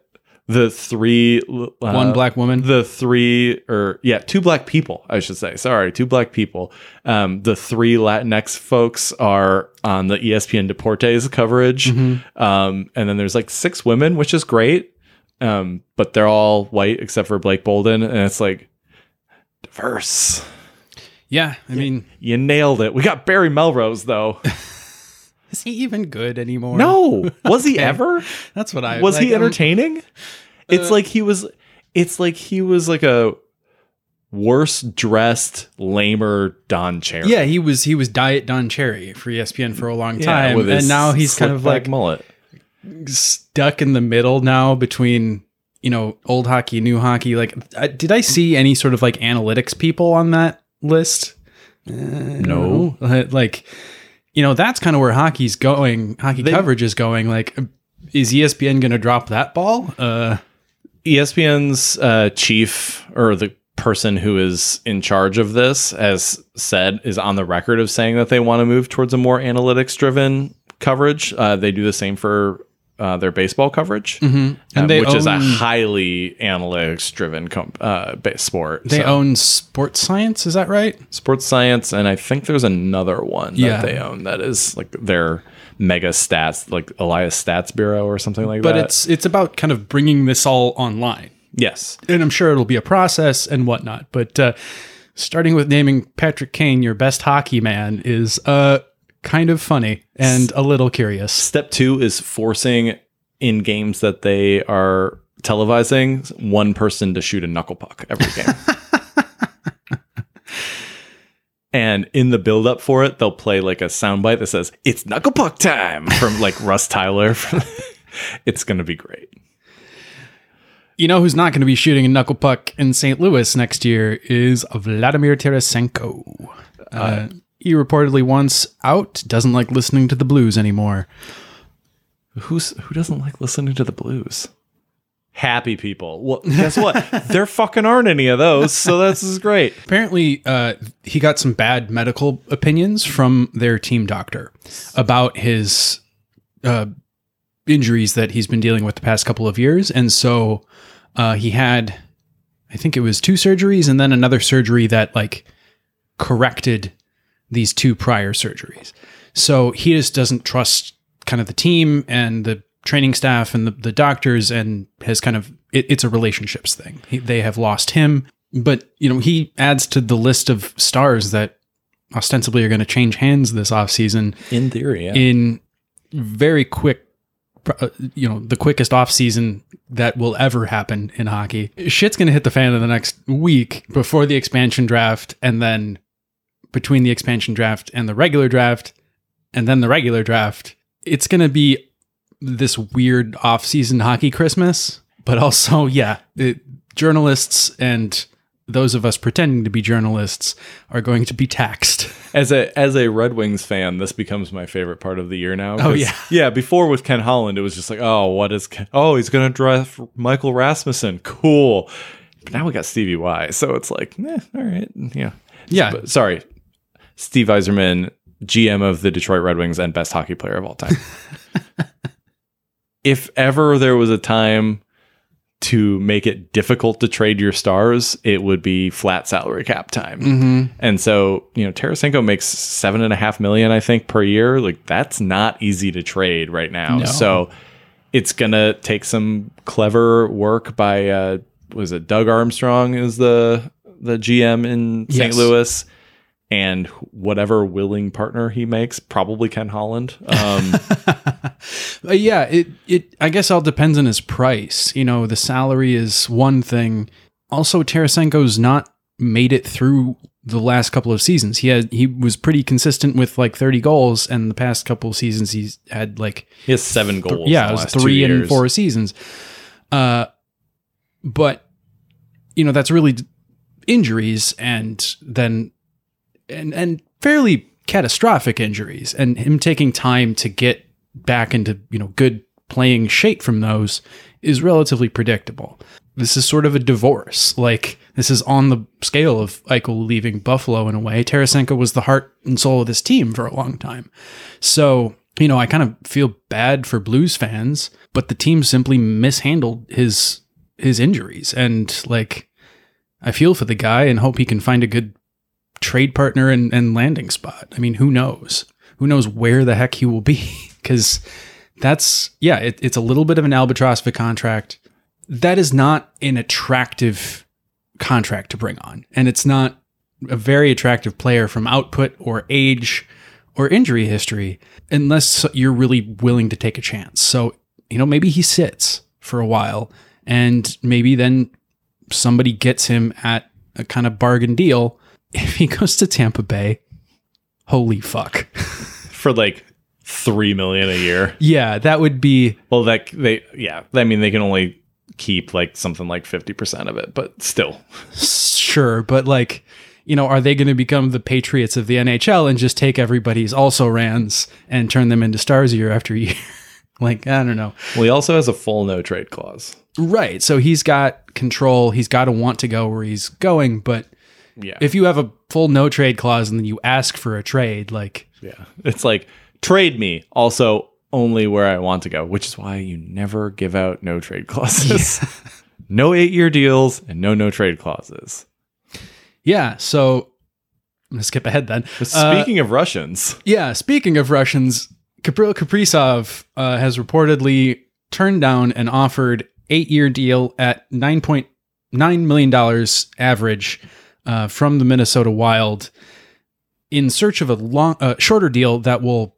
the three uh, One black woman. the three or yeah two black people i should say. Sorry two black people. Um the three latinx folks are on the espn deportes coverage. Mm-hmm. um and then there's like six women which is great. Um but they're all white except for blake bolden and it's like diverse. Yeah, I mean, you nailed it. We got barry melrose though is he even good anymore? no was he ever that's what I was he like, um, entertaining? It's like he was. It's like he was like a worse dressed, lamer Don Cherry. Yeah, he was he was Diet Don Cherry for ESPN for a long time, with his and now he's kind of like mullet. stuck in the middle now between you know old hockey, new hockey. Like, I, did I see any sort of like analytics people on that list? No, Uh, like you know that's kind of where hockey's going. Hockey They- coverage is going. Like, is ESPN going to drop that ball? Uh, ESPN's uh, chief or the person who is in charge of this has said is on the record of saying that they want to move towards a more analytics driven coverage. Uh, they do the same for uh, their baseball coverage, and um, they which is a highly analytics driven com- uh, sport. They So- own Sports Science, is that right? sports science and i think there's another one that Yeah. they own that is like their mega stats like elias stats bureau or something like But that But it's it's about kind of bringing this all online. yes and I'm sure it'll be a process and whatnot. But uh, starting with naming Patrick Kane your best hockey man is uh, kind of funny and a little curious. step two is forcing in games that they are televising one person to shoot a knuckle puck every game And in the build up for it, they'll play like a soundbite that says, It's knuckle puck time from like Russ Tyler. it's going to be great. You know who's not going to be shooting a knuckle puck in St. Louis next year is Vladimir Tarasenko. Uh, he reportedly once out doesn't like listening to the blues anymore. Who's who doesn't like listening to the blues? Happy people. Well, guess what? there fucking aren't any of those, so this is great. Apparently, uh, he got some bad medical opinions from their team doctor about his uh, injuries that he's been dealing with the past couple of years. And so uh, he had, I think it was two surgeries and then another surgery that like corrected these two prior surgeries. So he just doesn't trust kind of the team and the training staff and the, the doctors and has kind of it, it's a relationships thing. He, they have lost him, but you know he adds to the list of stars that ostensibly are going to change hands this offseason In theory, yeah. in very quick uh, you know the quickest offseason that will ever happen in hockey shit's going to hit the fan in the next week before the expansion draft and then between the expansion draft and the regular draft and then the regular draft it's going to be this weird off-season hockey christmas but also yeah it, journalists and those of us pretending to be journalists are going to be taxed as a as a Red Wings fan, this becomes my favorite part of the year now. Oh, yeah. yeah. Before with Ken Holland, it was just like, oh, what is? Ken? Oh, he's gonna draft Michael Rasmussen. Cool. But now we got Stevie Y, so it's like, eh, all right, yeah, yeah But, sorry, Steve Yzerman, GM of the Detroit Red Wings and best hockey player of all time. if ever there was a time to make it difficult to trade your stars, it would be flat salary cap time. mm-hmm. And so, you know, Tarasenko makes seven and a half million, I think, per year. Like that's not easy to trade right now. No. So it's gonna take some clever work by uh was it Doug Armstrong is the the GM in St. Yes. Louis. And whatever willing partner he makes, probably Ken Holland. Um, Uh, yeah, it it I guess all depends on his price. You know, the salary is one thing. Also, Tarasenko's not made it through the last couple of seasons. He had he was pretty consistent with like 30 goals, and the past couple of seasons he's had like he has seven goals. yeah, in it was three and four seasons. Uh, but you know that's really injuries, and then and and fairly catastrophic injuries, and him taking time to get back into you know good playing shape from those is relatively predictable. This is sort of a divorce. Like this is on the scale of Eichel leaving Buffalo in a way. Tarasenko was the heart and soul of this team for a long time. So you know, I kind of feel bad for Blues fans, but the team simply mishandled his his injuries and like I feel for the guy and hope he can find a good trade partner and, and landing spot. I mean, who knows? Who knows where the heck he will be? Because that's yeah, it, it's a little bit of an albatross of a contract. That is not an attractive contract to bring on, and it's not a very attractive player from output or age or injury history unless you're really willing to take a chance. So, you know, maybe he sits for a while and maybe then somebody gets him at a kind of bargain deal. If he goes to Tampa Bay, holy fuck. for like three million a year. yeah, that would be Well, that they yeah. I mean, they can only keep like something like fifty percent of it, but still, sure, but like, you know, are they going to become the Patriots of the NHL and just take everybody's also rans and turn them into stars year after year? like, I don't know. well, he also has a full no trade clause. Right. So he's got control. He's got to want to go where he's going. But Yeah, if you have a full no trade clause and then you ask for a trade, like, yeah. It's like trade me. Also, only where I want to go, which is why you never give out no trade clauses. no eight year deals and no no trade clauses. yeah. So I'm going to skip ahead then. But Uh, speaking of Russians, Yeah, speaking of Russians, Gabriel Kaprizov uh, has reportedly turned down an offered eight-year deal at nine point nine million dollars average uh, from the Minnesota Wild, in search of a long, uh, shorter deal that will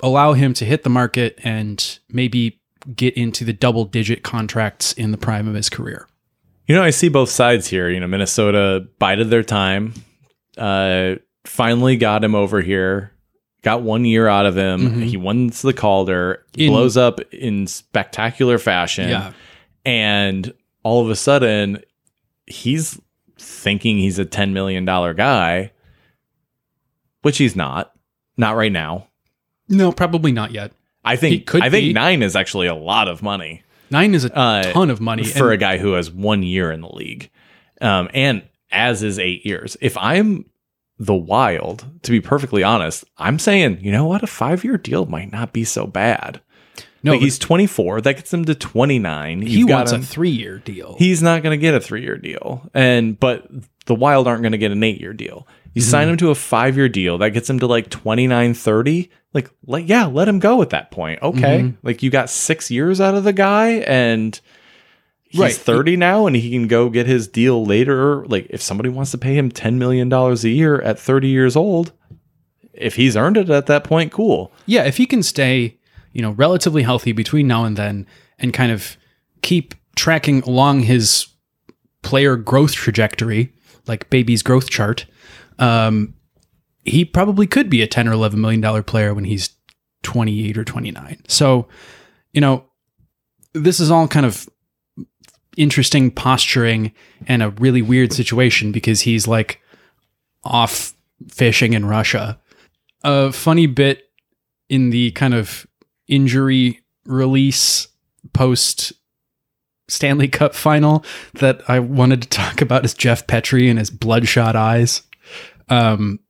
allow him to hit the market and maybe get into the double-digit contracts in the prime of his career. You know, I see both sides here. You know, Minnesota bided their time, uh, finally got him over here, got one year out of him. Mhm. He wins the Calder, In- blows up in spectacular fashion. And all of a sudden, he's thinking he's a $10 million guy, which he's not. Not right now. no, probably not yet. I He think could I think be. nine is actually a lot of money. Nine is a Uh, ton of money for and- a guy who has one year in the league. Um, and as is eight years. If I'm the wild, to be perfectly honest, I'm saying, you know what? A five year deal might not be so bad. No, Like, he's 24. That gets him to 29. he wants a three-year deal. He's not going to get a three year deal. And, but the wild aren't going to get an eight year deal. You mm-hmm. sign him to a five year deal that gets him to like 29, 30. Like, like, yeah, let him go at that point. Okay. Mm-hmm. Like, you got six years out of the guy and he's Right. 30 now and he can go get his deal later. Like, if somebody wants to pay him $10 million a year at 30 years old, if he's earned it at that point, cool. yeah, if he can stay, you know, relatively healthy between now and then and kind of keep tracking along his player growth trajectory, like baby's growth chart, um, he probably could be a 10 or 11 million dollar player when he's 28 or 29. So, you know, this is all kind of interesting posturing and a really weird situation because he's like off fishing in Russia. A funny bit in the kind of injury release post Stanley Cup final that I wanted to talk about is Jeff Petry and his bloodshot eyes. Um,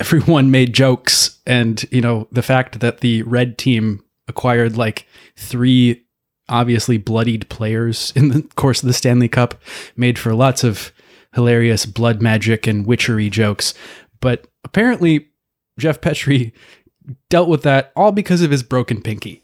everyone made jokes, and you know the fact that the red team acquired like three obviously bloodied players in the course of the Stanley Cup made for lots of hilarious blood magic and witchery jokes. But apparently, Jeff Petry dealt with that all because of his broken pinky.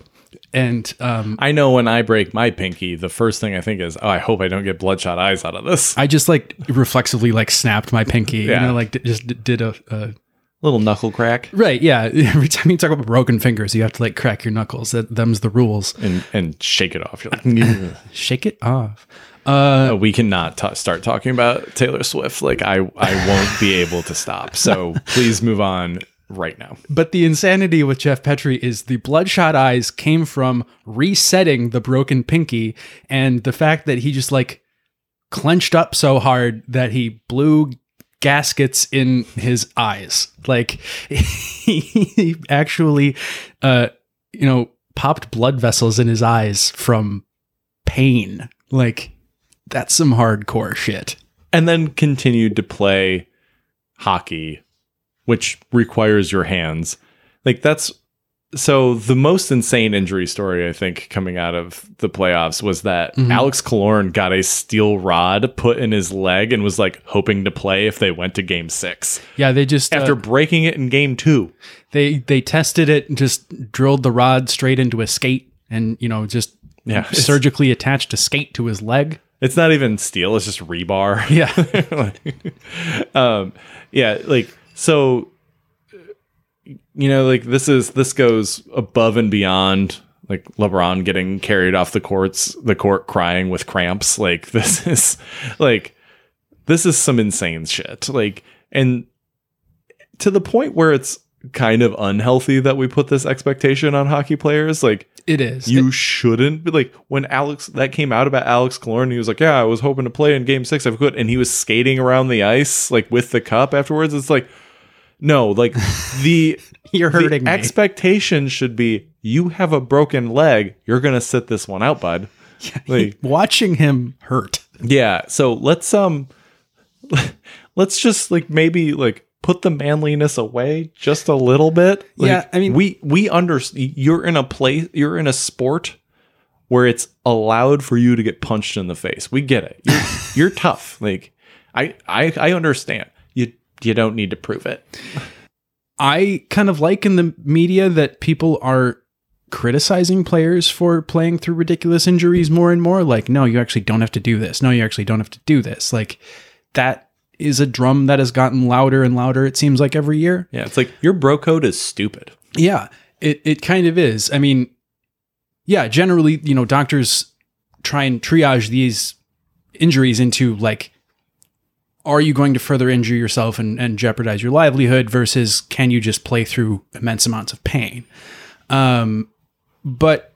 And um, I know when I break my pinky, the first thing I think is, oh, I hope I don't get bloodshot eyes out of this. I just like reflexively like snapped my pinky. You Yeah. know, like d- just d- did a, a Little knuckle crack right. Yeah. Every time you talk about broken fingers, you have to like crack your knuckles. That them's the rules. and, and shake it off. You're like, Shake it off. Uh, Uh, we cannot ta start talking about Taylor Swift. Like I, I won't be able to stop. So please move on right now. But the insanity with Jeff Petry is the bloodshot eyes came from resetting the broken pinky and the fact that he just like clenched up so hard that he blew gaskets in his eyes. Like he actually uh you know popped blood vessels in his eyes from pain. Like that's some hardcore shit. And then continued to play hockey, which requires your hands. Like that's so the most insane injury story I think coming out of the playoffs was that Alex Killorn got a steel rod put in his leg and was like hoping to play if they went to game six Yeah, they just after uh, breaking it in game two. they they tested it, and just drilled the rod straight into a skate, and you know just Yeah, surgically attached a skate to his leg. It's not even steel; it's just rebar. Yeah, um yeah like so you know like this is this goes above and beyond like lebron getting carried off the courts the court crying with cramps like this is like this is some insane shit like and to the point where it's kind of unhealthy that we put this expectation on hockey players like it is. you shouldn't be like when Alex that came out about Alex Killorn, he was like, Yeah, I was hoping to play in game six if I could, and he was skating around the ice like with the cup afterwards. It's like no, like the You're the hurting me. expectation should be you have a broken leg, you're gonna sit this one out, bud. Yeah, Like, Watching him hurt. yeah. So let's um let's just like maybe like put the manliness away just a little bit. Like, Yeah, I mean- we we understand you're in a place you're in a sport where it's allowed for you to get punched in the face. We get it. You're, you're tough. Like I I I understand. You don't need to prove it. I kind of like in the media that people are criticizing players for playing through ridiculous injuries more and more. Like, no, you actually don't have to do this. No, you actually don't have to do this. Like, that is a drum that has gotten louder and louder, it seems like every year. Yeah, it's like your bro code is stupid. Yeah, it, it kind of is. I mean, yeah, generally, you know, doctors try and triage these injuries into like, are you going to further injure yourself and, and jeopardize your livelihood versus can you just play through immense amounts of pain? Um, but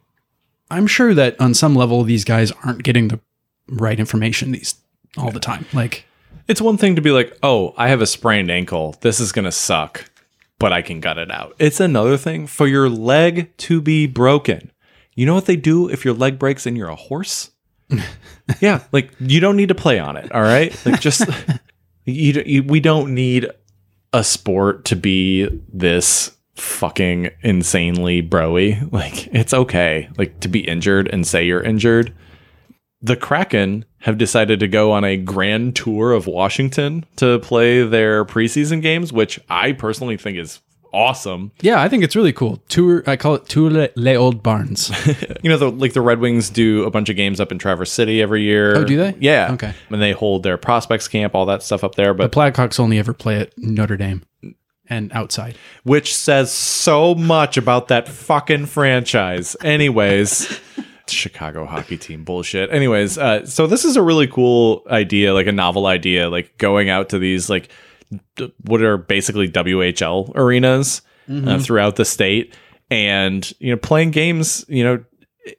I'm sure that on some level, these guys aren't getting the right information these all the time. Like, It's one thing to be like, "Oh, I have a sprained ankle. This is going to suck, but I can gut it out." It's another thing for your leg to be broken. You know what they do if your leg breaks and you're a horse? yeah, like you don't need to play on it, all right? Like just you, you we don't need a sport to be this fucking insanely broy. Like it's okay like to be injured and say you're injured the Kraken have decided to go on a grand tour of Washington to play their preseason games, which I personally think is awesome. yeah, I think it's really cool. Tour, I call it Tour les, les Old Barns. You know, the, like the Red Wings do a bunch of games up in Traverse City every year. Oh, do they? Yeah. Okay. And they hold their prospects camp, all that stuff up there. But the Blackhawks only ever play at Notre Dame and outside. which says so much about that fucking franchise. Anyways, Chicago hockey team bullshit. Anyways, uh, so this is a really cool idea, like a novel idea, like going out to these like what are basically WHL arenas uh, throughout the state, and you know playing games. You know,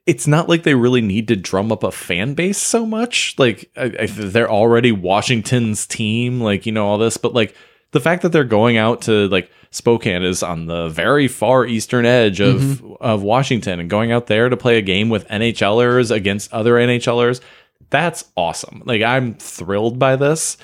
it's not like they really need to drum up a fan base so much. Like I, I, they're already Washington's team, like you know all this, but like the fact that they're going out to like Spokane is on the very far eastern edge of of Washington and going out there to play a game with NHLers against other NHLers. That's awesome. Like I'm thrilled by this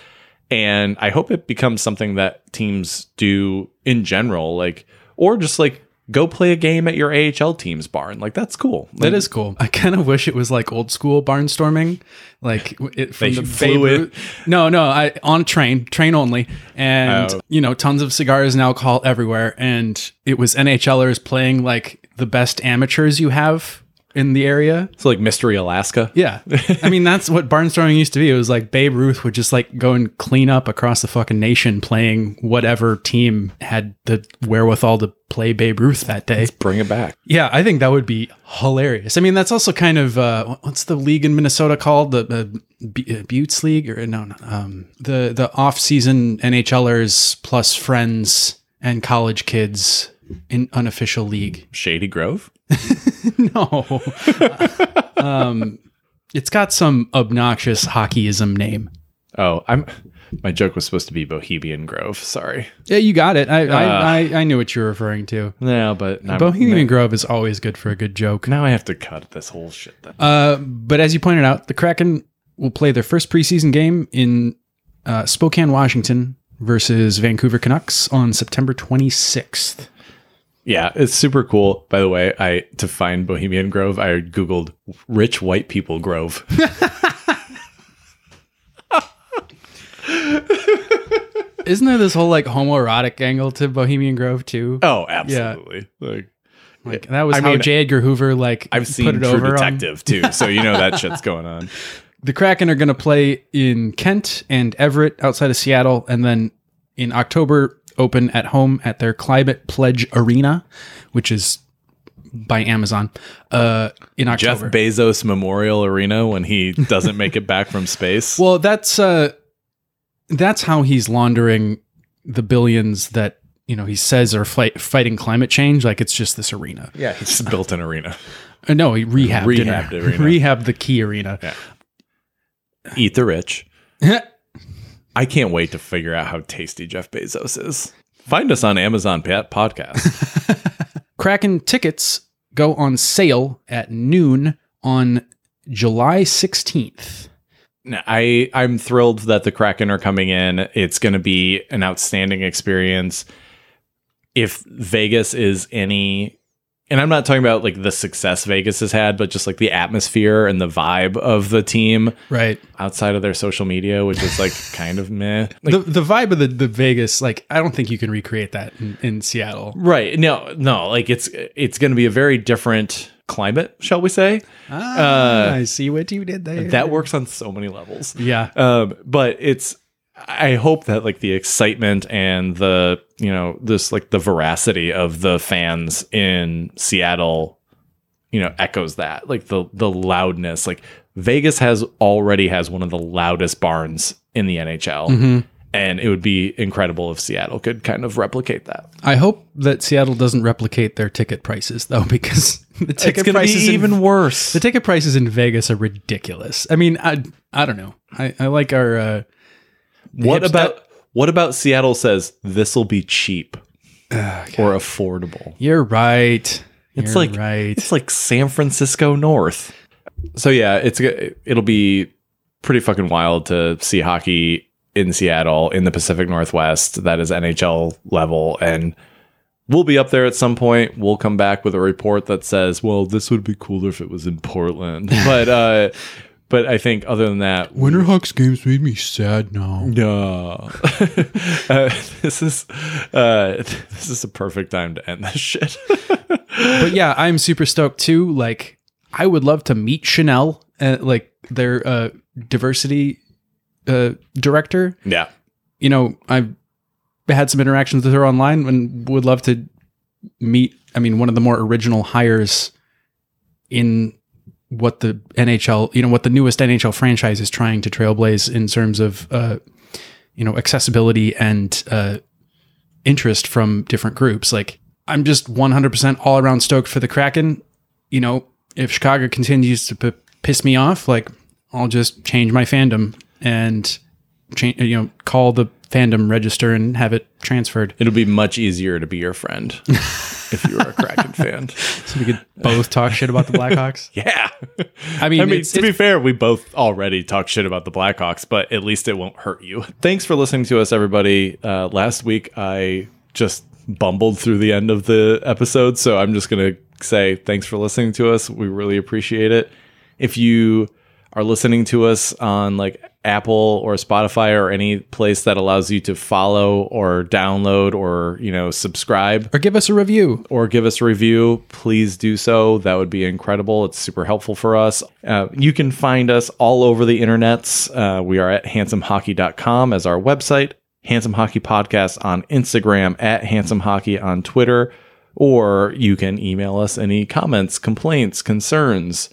and I hope it becomes something that teams do in general like or just like go play a game at your AHL team's barn. Like that's cool. That is cool. I kind of wish it was like old school barnstorming, like it, from the flew Babe No, no, I on a train, train only, and Oh. you know, tons of cigars and alcohol everywhere, and it was NHLers playing like the best amateurs you have in the area. So like Mystery Alaska. Yeah, I mean that's what barnstorming used to be. It was like Babe Ruth would just like go and clean up across the fucking nation, playing whatever team had the wherewithal to play Babe Ruth that day. Bring it back. Yeah, I think that would be hilarious. I mean, that's also kind of uh, what's the league in Minnesota called the, B- uh, Buttes League or no, no um, the the off season NHLers plus friends and college kids in unofficial league. Shady Grove. No, um, it's got some obnoxious hockeyism name. Oh, I'm my joke was supposed to be Bohemian Grove. Sorry. Yeah, you got it. I Uh. I, I, I knew what you were referring to. No, but I'm- Bohemian Grove is always good for a good joke. Now I have to cut this whole shit. Then. Uh, but as you pointed out, the Kraken will play their first preseason game in uh, Spokane, Washington versus Vancouver Canucks on September 26th. Yeah, it's super cool. By the way, I to find Bohemian Grove, I googled rich white people grove. Isn't there this whole like homoerotic angle to Bohemian Grove too? oh, absolutely. Like Like that was I how mean, J. Edgar Hoover like I've put seen it True over on- Detective too, so you know that shit's going on. The Kraken are going to play in Kent and Everett outside of Seattle, and then in October open at home at their Climate Pledge Arena, which is by Amazon. Uh, in October. Jeff Bezos Memorial Arena when he doesn't make it back from space. well, that's uh, that's how he's laundering the billions that you know he says are fight, fighting climate change. Like it's just this arena. yeah, he's built an arena. Uh, no, he rehabbed, Rehabbed it. arena. rehabbed the key arena. Eat the rich. I can't wait to figure out how tasty Jeff Bezos is. Find us on Amazon Pat Podcast. Kraken tickets go on sale at noon on July 16th. No, I I'm thrilled that the Kraken are coming in. It's going to be an outstanding experience. If Vegas is any and I'm not talking about like the success Vegas has had, but just like the atmosphere and the vibe of the team Right. outside of their social media, which is like kind of meh. Like, the the vibe of the, the Vegas, like I don't think you can recreate that in, in Seattle. right. No, no, like it's it's going to be a very different climate, shall we say? Ah, I see what you did there. That works on so many levels. yeah. um, but it's i hope that like the excitement and the you know this like the veracity of the fans in seattle you know echoes that. Like the the loudness. Like vegas has already has one of the loudest barns in the nhl and it would be incredible if seattle could kind of replicate that. I hope that Seattle doesn't replicate their ticket prices though, because the ticket it's prices be in- even worse. The ticket prices in Vegas are ridiculous. I mean, I I don't know. I, I like our uh, what about what about seattle says this will be cheap or affordable You're right. It's You're like right. It's like San Francisco North. So yeah, it's it'll be pretty fucking wild to see hockey in Seattle in the Pacific Northwest that is NHL level and we'll be up there at some point. We'll come back with a report that says, "Well, this would be cooler if it was in Portland." but uh but I think other than that, Winterhawks games made me sad now. no. uh, this is uh this is a perfect time to end this shit. but yeah, I'm super stoked too. Like, I would love to meet Chanel, uh, like their uh, diversity uh, director. yeah. You know, I've had some interactions with her online, and would love to meet. I mean, one of the more original hires in what the NHL, you know, what the newest NHL franchise is trying to trailblaze in terms of, uh, you know, accessibility and uh, interest from different groups. Like, I'm just 100% all around stoked for the Kraken. You know, if Chicago continues to p- piss me off, like, I'll just change my fandom and change, you know, call the fandom register and have it transferred. It'll be much easier to be your friend if you were a Kraken fan. So we could both talk shit about the Blackhawks. Yeah. I mean, I mean, it's- to be fair, we both already talk shit about the Blackhawks, but at least it won't hurt you. Thanks for listening to us, everybody. Uh, last week, I just bumbled through the end of the episode, so I'm just going to say thanks for listening to us. We really appreciate it. If you are listening to us on like Apple or Spotify or any place that allows you to follow or download or, you know, subscribe, or give us a review. or give us a review, please do so. That would be incredible. It's super helpful for us. Uh, you can find us all over the internets. Uh, we are at handsomehockey.com as our website, Handsome Hockey Podcast on Instagram, at Handsome Hockey on Twitter, or you can email us any comments, complaints, concerns.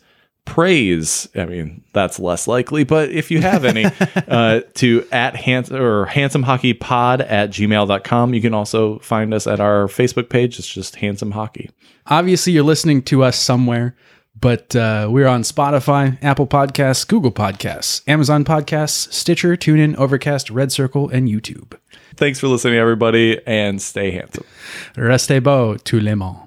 Praise. I mean, that's less likely, but if you have any, uh, to at hands or handsome hockey pod at gmail.com. You can also find us at our Facebook page. It's just handsome hockey. Obviously, you're listening to us somewhere, but uh, we're on Spotify, Apple Podcasts, Google Podcasts, Amazon Podcasts, Stitcher, TuneIn, Overcast, Red Circle, and YouTube. Thanks for listening, everybody, and stay handsome. Restez beau, tout le monde.